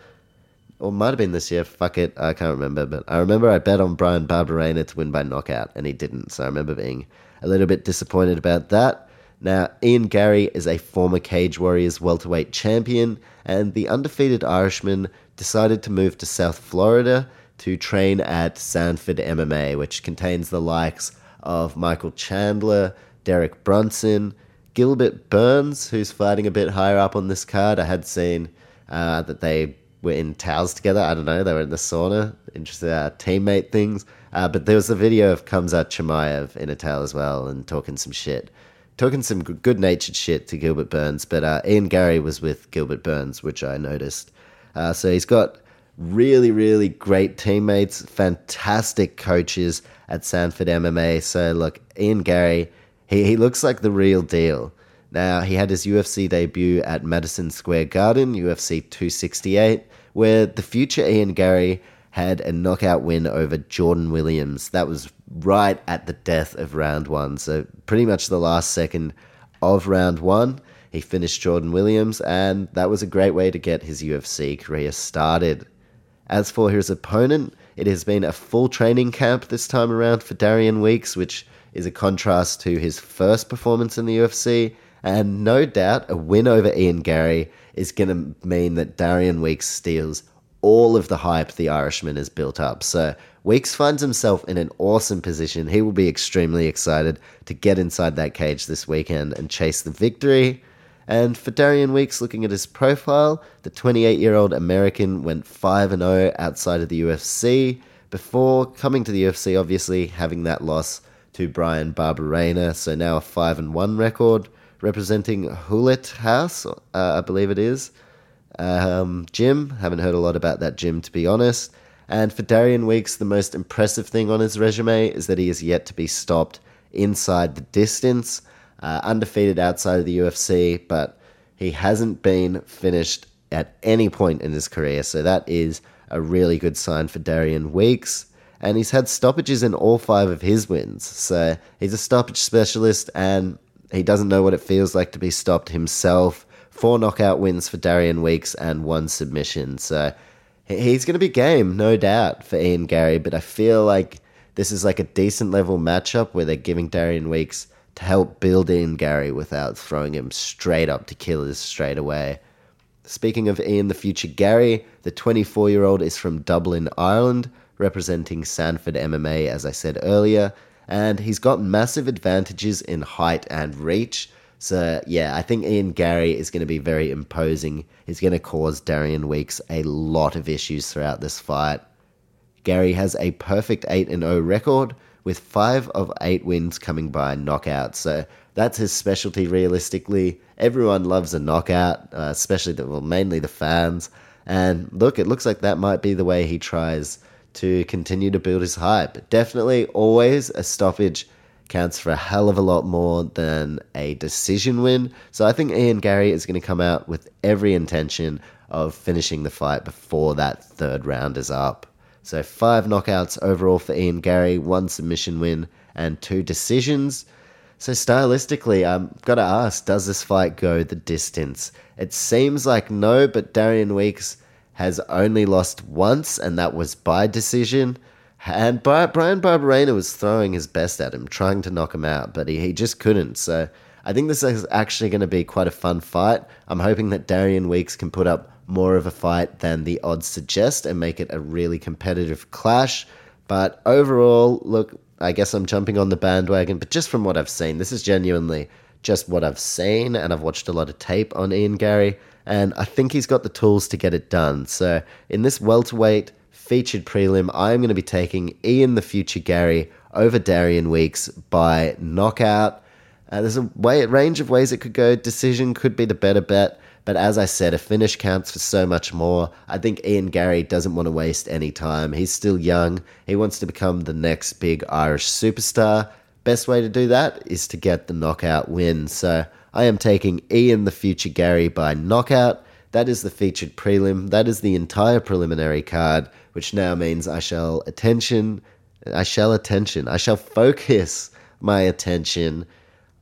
Or might have been this year, fuck it, I can't remember. But I remember I bet on Bryan Barberena to win by knockout, and he didn't. So I remember being a little bit disappointed about that. Now, Ian Garry is a former Cage Warriors welterweight champion, and the undefeated Irishman decided to move to South Florida to train at Sanford MMA, which contains the likes of Michael Chandler, Derek Brunson, Gilbert Burns, who's fighting a bit higher up on this card. I had seen uh, that they were in towels together. I don't know, they were in the sauna, interesting uh, teammate things. Uh, but there was a video of Khamzat Chimaev in a towel as well and talking some shit talking some good natured shit to Gilbert Burns, but uh, Ian Garry was with Gilbert Burns, which I noticed. Uh, so he's got really, really great teammates, fantastic coaches at Sanford MMA. So look, Ian Garry, he, he looks like the real deal. Now, he had his UFC debut at Madison Square Garden, UFC 268, where the future Ian Garry had a knockout win over Jordan Williams. That was right at the death of round one. So, pretty much the last second of round one, he finished Jordan Williams, and that was a great way to get his UFC career started. As for his opponent, it has been a full training camp this time around for Darian Weeks, which is a contrast to his first performance in the UFC. And no doubt a win over Ian Garry is going to mean that Darian Weeks steals all of the hype the Irishman has built up. So Weeks finds himself in an awesome position. He will be extremely excited to get inside that cage this weekend and chase the victory. And for Darian Weeks, looking at his profile, the 28 year old American went 5 0 outside of the UFC before coming to the UFC, obviously having that loss to Bryan Barberena. So now a 5 and 1 record representing Hulet House, uh, I believe it is. Um, gym, haven't heard a lot about that gym to be honest. And for Darian Weeks, the most impressive thing on his resume is that he has yet to be stopped inside the distance, uh, undefeated outside of the UFC, but he hasn't been finished at any point in his career. So that is a really good sign for Darian Weeks. And he's had stoppages in all five of his wins. So he's a stoppage specialist and he doesn't know what it feels like to be stopped himself four knockout wins for Darian Weeks and one submission. So he's going to be game, no doubt, for Ian Garry. But I feel like this is like a decent level matchup where they're giving Darian Weeks to help build Ian Garry without throwing him straight up to killers straight away. Speaking of Ian the future Garry, the 24 year old is from Dublin, Ireland, representing Sanford MMA, as I said earlier, and he's got massive advantages in height and reach. So yeah, I think Ian Garry is going to be very imposing. He's going to cause Darian Weeks a lot of issues throughout this fight. Garry has a perfect 8 0 record with 5 of 8 wins coming by knockout. So that's his specialty realistically. Everyone loves a knockout, uh, especially the well, mainly the fans. And look, it looks like that might be the way he tries to continue to build his hype. Definitely always a stoppage counts for a hell of a lot more than a decision win. So I think Ian Garry is going to come out with every intention of finishing the fight before that third round is up. So five knockouts overall for Ian Garry, one submission win, and two decisions. So stylistically, I've got to ask, does this fight go the distance? It seems like no, but Darian Weeks has only lost once, and that was by decision. And Bryan Barberena was throwing his best at him, trying to knock him out, but he, he just couldn't. So I think this is actually going to be quite a fun fight. I'm hoping that Darian Weeks can put up more of a fight than the odds suggest and make it a really competitive clash. But overall, look, I guess I'm jumping on the bandwagon, but just from what I've seen, this is genuinely just what I've seen, and I've watched a lot of tape on Ian Garry. And I think he's got the tools to get it done. So in this welterweight featured prelim, I am going to be taking Ian the Future Garry over Darian Weeks by knockout. Uh, there's a way, range of ways it could go. Decision could be the better bet. But as I said, a finish counts for so much more. I think Ian Garry doesn't want to waste any time. He's still young. He wants to become the next big Irish superstar. Best way to do that is to get the knockout win. So I am taking Ian the Future Garry by knockout. That is the featured prelim. That is the entire preliminary card, which now means I shall attention, I shall attention, I shall focus my attention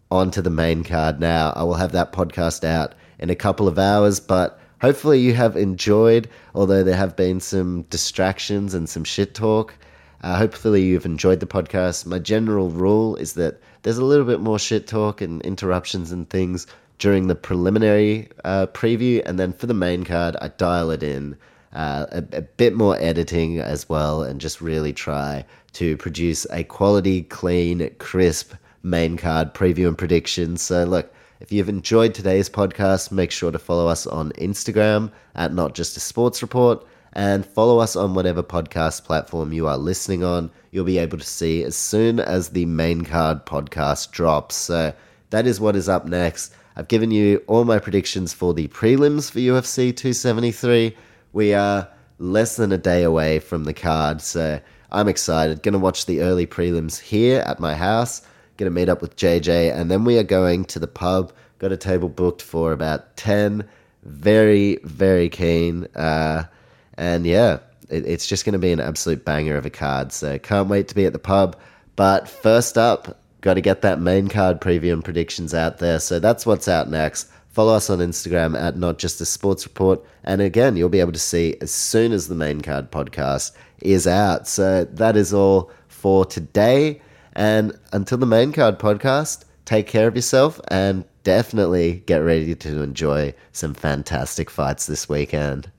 onto the main card now. I will have that podcast out in a couple of hours, but hopefully you have enjoyed, although there have been some distractions and some shit talk. Uh, hopefully you've enjoyed the podcast. My general rule is that there's a little bit more shit talk and interruptions and things during the preliminary uh, preview, and then for the main card, I dial it in. Uh, a, a, bit more editing as well, and just really try to produce a quality, clean, crisp main card preview and predictions. So, look, if you've enjoyed today's podcast, make sure to follow us on Instagram at Not Just a Sports Report and follow us on whatever podcast platform you are listening on. You'll be able to see as soon as the main card podcast drops. So, that is what is up next. I've given you all my predictions for the prelims for UFC 273. We are less than a day away from the card, so I'm excited. Gonna watch the early prelims here at my house. Gonna meet up with JJ, and then we are going to the pub. Got a table booked for about 10. Very, very keen. Uh, and yeah, it, it's just gonna be an absolute banger of a card, so can't wait to be at the pub. But first up, got to get that main card preview and predictions out there. So that's what's out next. Follow us on Instagram at Not Just a Sports Report. And again, you'll be able to see as soon as the main card podcast is out. So that is all for today. And until the main card podcast, take care of yourself and definitely get ready to enjoy some fantastic fights this weekend.